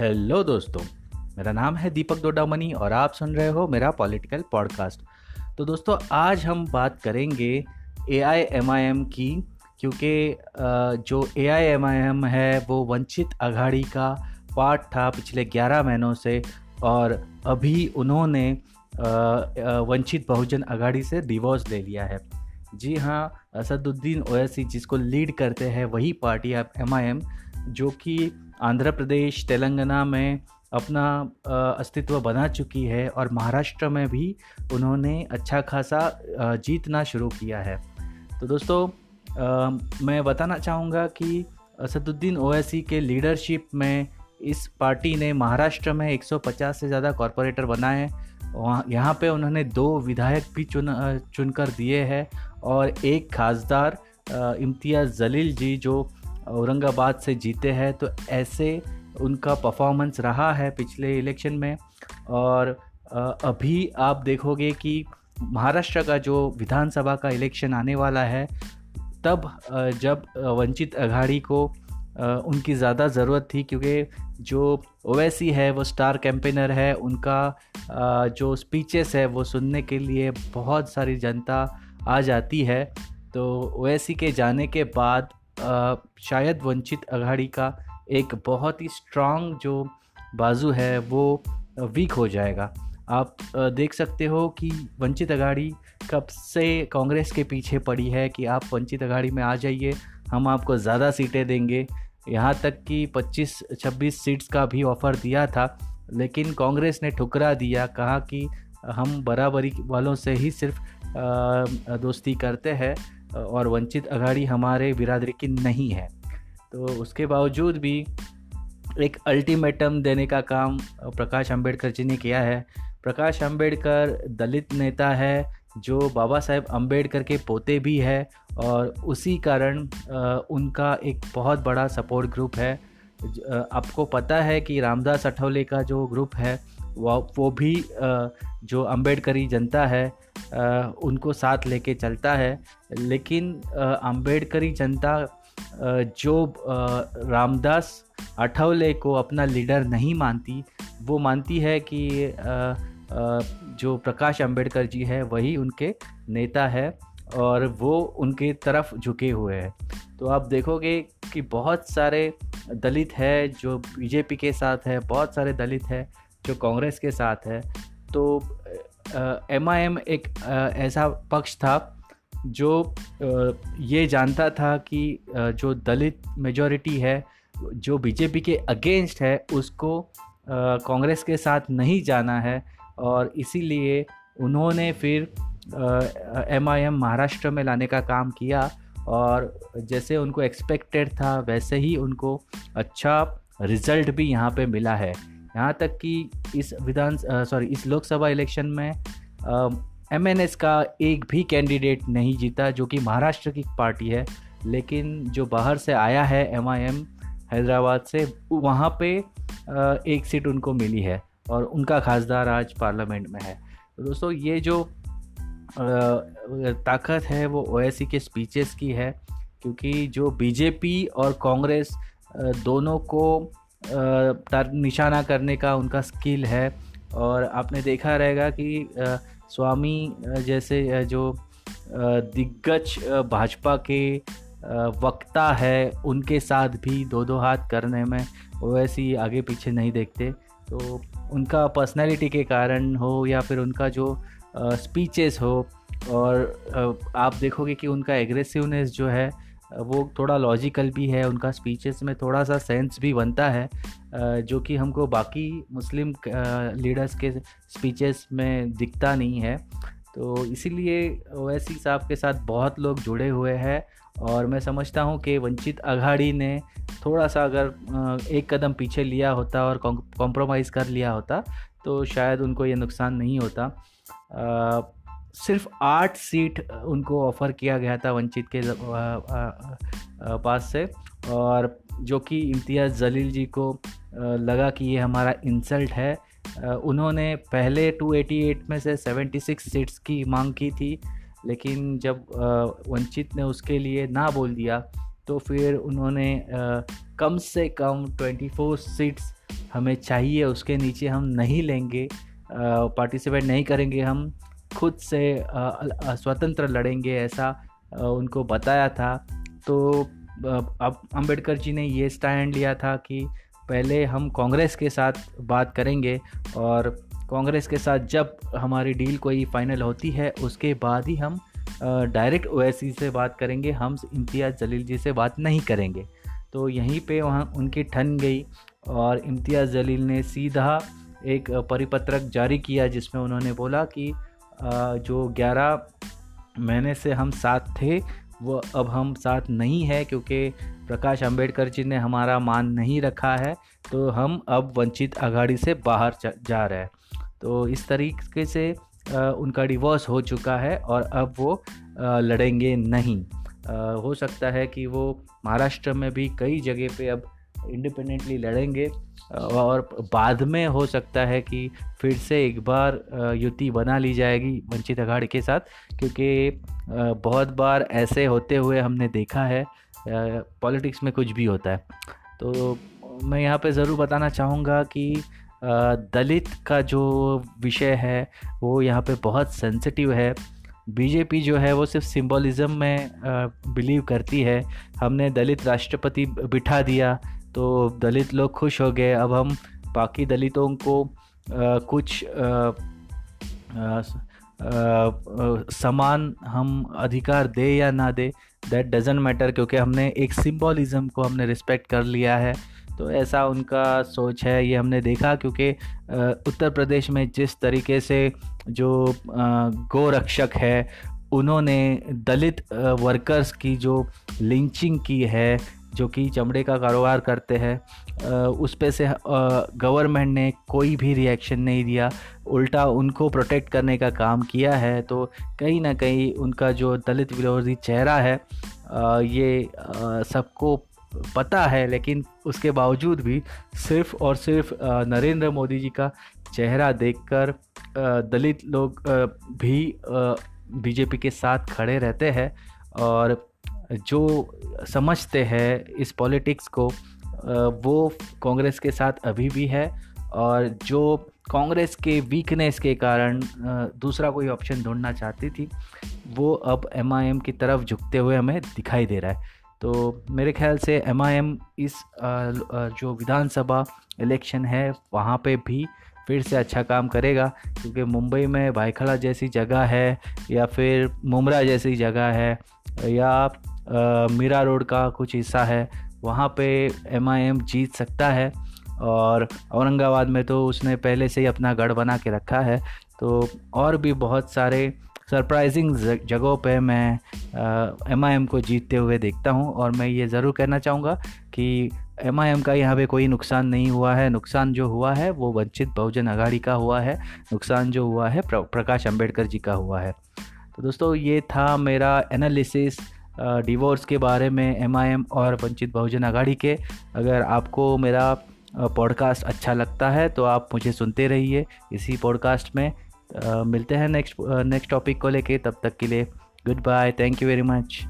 Hello दोस्तों, मेरा नाम है दीपक डोडामनी और आप सुन रहे हो मेरा पॉलिटिकल पॉडकास्ट। तो दोस्तों, आज हम बात करेंगे ए आई एम आई एम की, क्योंकि जो ए आई एम आई एम है, वो वंचित अघाड़ी का पार्ट था पिछले 11 महीनों से और अभी उन्होंने वंचित बहुजन अघाड़ी से डिवोर्स ले लिया है। जी हाँ असदुद्दीन ओवैसी जिसको लीड करते हैं, वही पार्टी आप एम आई एम जो कि आंध्र प्रदेश, तेलंगाना में अपना अस्तित्व बना चुकी है और महाराष्ट्र में भी उन्होंने अच्छा खासा जीतना शुरू किया है। तो दोस्तों मैं बताना चाहूँगा कि असदुद्दीन ओवैसी के लीडरशिप में इस पार्टी ने महाराष्ट्र में 150 से ज़्यादा कॉरपोरेटर बनाए। वहाँ, यहाँ पे उन्होंने दो विधायक भी चुन चुनकर दिए हैं और एक खासदार इम्तियाज़ जलील जी जो औरंगाबाद से जीते हैं तो ऐसे उनका परफॉर्मेंस रहा है पिछले इलेक्शन में। और अभी आप देखोगे कि महाराष्ट्र का जो विधानसभा का इलेक्शन आने वाला है, तब जब वंचित अघाड़ी को उनकी ज़्यादा ज़रूरत थी, क्योंकि जो ओवैसी है, वो स्टार कैंपेनर है, उनका जो स्पीचेस है, वो सुनने के लिए बहुत सारी जनता आ जाती है। तो ओवैसी के जाने के बाद शायद वंचित अघाड़ी का एक बहुत ही स्ट्रांग जो बाजू है, वो वीक हो जाएगा। आप देख सकते हो कि वंचित अघाड़ी कब से कांग्रेस के पीछे पड़ी है कि आप वंचित अघाड़ी में आ जाइए, हम आपको ज़्यादा सीटें देंगे। यहाँ तक कि 25-26 सीट्स का भी ऑफ़र दिया था, लेकिन कांग्रेस ने ठुकरा दिया, कहा कि हम बराबरी वालों से ही सिर्फ़ दोस्ती करते हैं। और वंचित अघाड़ी हमारे बिरादरी की नहीं है। तो उसके बावजूद भी एक अल्टीमेटम देने का काम प्रकाश अंबेडकर जी ने किया है। प्रकाश अंबेडकर दलित नेता है, जो बाबा साहेब अंबेडकर के पोते भी है और उसी कारण उनका एक बहुत बड़ा सपोर्ट ग्रुप है। आपको पता है कि रामदास अठौले का जो ग्रुप है वो भी जो अंबेडकरी जनता है उनको साथ लेके चलता है। लेकिन अंबेडकरी जनता जो रामदास अठौले को अपना लीडर नहीं मानती, वो मानती है कि जो प्रकाश अंबेडकर जी है, वही उनके नेता है और वो उनके तरफ़ झुके हुए हैं। तो आप देखोगे कि बहुत सारे दलित है जो बीजेपी के साथ है, बहुत सारे दलित है जो कांग्रेस के साथ है तो एम आई एम एक ऐसा पक्ष था जो ये जानता था कि जो दलित मेजॉरिटी है, जो बीजेपी के अगेंस्ट है, उसको कांग्रेस के साथ नहीं जाना है और इसीलिए उन्होंने फिर एम आई एम महाराष्ट्र में लाने का काम किया और जैसे उनको एक्सपेक्टेड था, वैसे ही उनको अच्छा रिज़ल्ट भी यहाँ पे मिला है। यहाँ तक कि इस विधान सॉरी इस लोकसभा इलेक्शन में एम एन एस का एक भी कैंडिडेट नहीं जीता, जो कि महाराष्ट्र की पार्टी है, लेकिन जो बाहर से आया है एम आई एम हैदराबाद से, वहाँ पे एक सीट उनको मिली है और उनका खासदार आज पार्लियामेंट में है। तो दोस्तों, ये जो ताकत है, वो ओएससी के स्पीचेस की है, क्योंकि जो बीजेपी और कांग्रेस दोनों को निशाना करने का उनका स्किल है। और आपने देखा रहेगा कि स्वामी जैसे जो दिग्गज भाजपा के वक्ता है, उनके साथ भी दो दो हाथ करने में वैसे ही आगे पीछे नहीं देखते। तो उनका पर्सनैलिटी के कारण हो या फिर उनका जो स्पीचेस हो और आप देखोगे कि उनका एग्रेसिवनेस जो है वो थोड़ा लॉजिकल भी है, उनका स्पीचेस में थोड़ा सा सेंस भी बनता है जो कि हमको बाकी मुस्लिम लीडर्स के स्पीचेस में दिखता नहीं है। तो इसीलिए ओवैसी साहब के साथ बहुत लोग जुड़े हुए हैं और मैं समझता हूँ कि वंचित अघाड़ी ने थोड़ा सा अगर एक कदम पीछे लिया होता और कॉम्प्रोमाइज़ कर लिया होता तो शायद उनको ये नुकसान नहीं होता। सिर्फ़ आठ सीट उनको ऑफ़र किया गया था वंचित के पास से। और जो कि इम्तियाज़ जलील जी को लगा कि ये हमारा इंसल्ट है। उन्होंने पहले 288 में से 76 सीट्स की मांग की थी, लेकिन जब वंचित ने उसके लिए ना बोल दिया तो फिर उन्होंने कम से कम 24 सीट्स हमें चाहिए, उसके नीचे हम नहीं लेंगे। पार्टिसिपेट नहीं करेंगे हम। खुद से स्वतंत्र लड़ेंगे ऐसा उनको बताया था। तो अब अंबेडकर जी ने ये स्टैंड लिया था कि पहले हम कांग्रेस के साथ बात करेंगे और कांग्रेस के साथ जब हमारी डील कोई फाइनल होती है, उसके बाद ही हम डायरेक्ट ओ से बात करेंगे, हम इम्तियाज़ जलील जी से बात नहीं करेंगे। तो यहीं पे वहाँ उनकी ठन गई और इम्तियाज़ जलील ने सीधा एक परिपत्रक जारी किया जिसमें उन्होंने बोला कि जो 11 महीने से हम साथ थे, वो अब हम साथ नहीं है क्योंकि प्रकाश अंबेडकर जी ने हमारा मान नहीं रखा है तो हम अब वंचित आघाड़ी से बाहर जा रहे हैं। तो इस तरीके से उनका डिवोर्स हो चुका है और अब वो लड़ेंगे नहीं। हो सकता है कि वो महाराष्ट्र में भी कई जगह पे अब इंडिपेंडेंटली लड़ेंगे और बाद में हो सकता है कि फिर से एक बार युति बना ली जाएगी वंचित अघाड़ी के साथ, क्योंकि बहुत बार ऐसे होते हुए हमने देखा है पॉलिटिक्स में कुछ भी होता है। तो मैं यहाँ पे ज़रूर बताना चाहूँगा कि दलित का जो विषय है, वो यहाँ पे बहुत सेंसिटिव है। बीजेपी जो है, वो सिर्फ़ सिंबलिज़म में बिलीव करती है। हमने दलित राष्ट्रपति बिठा दिया तो दलित लोग खुश हो गए। अब हम बाकी दलितों को आ, कुछ आ, आ, समान हम अधिकार दे या ना दे दैट डजेंट मैटर क्योंकि हमने एक सिम्बॉलिज़म को हमने रिस्पेक्ट कर लिया है। तो ऐसा उनका सोच है ये हमने देखा क्योंकि उत्तर प्रदेश में जिस तरीके से जो गोरक्षक है उन्होंने दलित वर्कर्स की जो लिंचिंग की है जो कि चमड़े का कारोबार करते हैं उस पे से गवर्नमेंट ने कोई भी रिएक्शन नहीं दिया। उल्टा उनको प्रोटेक्ट करने का काम किया है तो कहीं ना कहीं उनका जो दलित विरोधी चेहरा है ये सबको पता है, लेकिन उसके बावजूद भी सिर्फ़ और सिर्फ़ नरेंद्र मोदी जी का चेहरा देखकर दलित लोग भी बीजेपी के साथ खड़े रहते हैं और जो समझते हैं इस पॉलिटिक्स को वो कांग्रेस के साथ अभी भी है और जो कांग्रेस के वीकनेस के कारण दूसरा कोई ऑप्शन ढूंढना चाहती थी, वो अब एमआईएम की तरफ़ झुकते हुए हमें दिखाई दे रहा है। तो मेरे ख्याल से एमआईएम इस जो विधानसभा इलेक्शन है, वहाँ पे भी फिर से अच्छा काम करेगा, क्योंकि मुंबई में भाईखला जैसी जगह है या फिर मुमरा जैसी जगह है या मीरा रोड का कुछ हिस्सा है, वहाँ पे एम आई एम जीत सकता है और औरंगाबाद में तो उसने पहले से ही अपना गढ़ बना के रखा है। तो और भी बहुत सारे सरप्राइजिंग जगहों पे मैं एम आई एम को जीतते हुए देखता हूँ और मैं ये ज़रूर कहना चाहूँगा कि एम आई एम का यहाँ पे कोई नुकसान नहीं हुआ है। नुकसान जो हुआ है, वो वंचित बहुजन अघाड़ी का हुआ है। नुकसान जो हुआ है प्रकाश अंबेडकर जी का हुआ है। तो दोस्तों, ये था मेरा एनालिसिस डिवोर्स के बारे में एमआईएम और वंचित बहुजन अघाड़ी के। अगर आपको मेरा पॉडकास्ट अच्छा लगता है तो आप मुझे सुनते रहिए इसी पॉडकास्ट में। मिलते हैं नेक्स्ट नेक्स्ट टॉपिक को लेके, तब तक के लिए goodbye thank you very much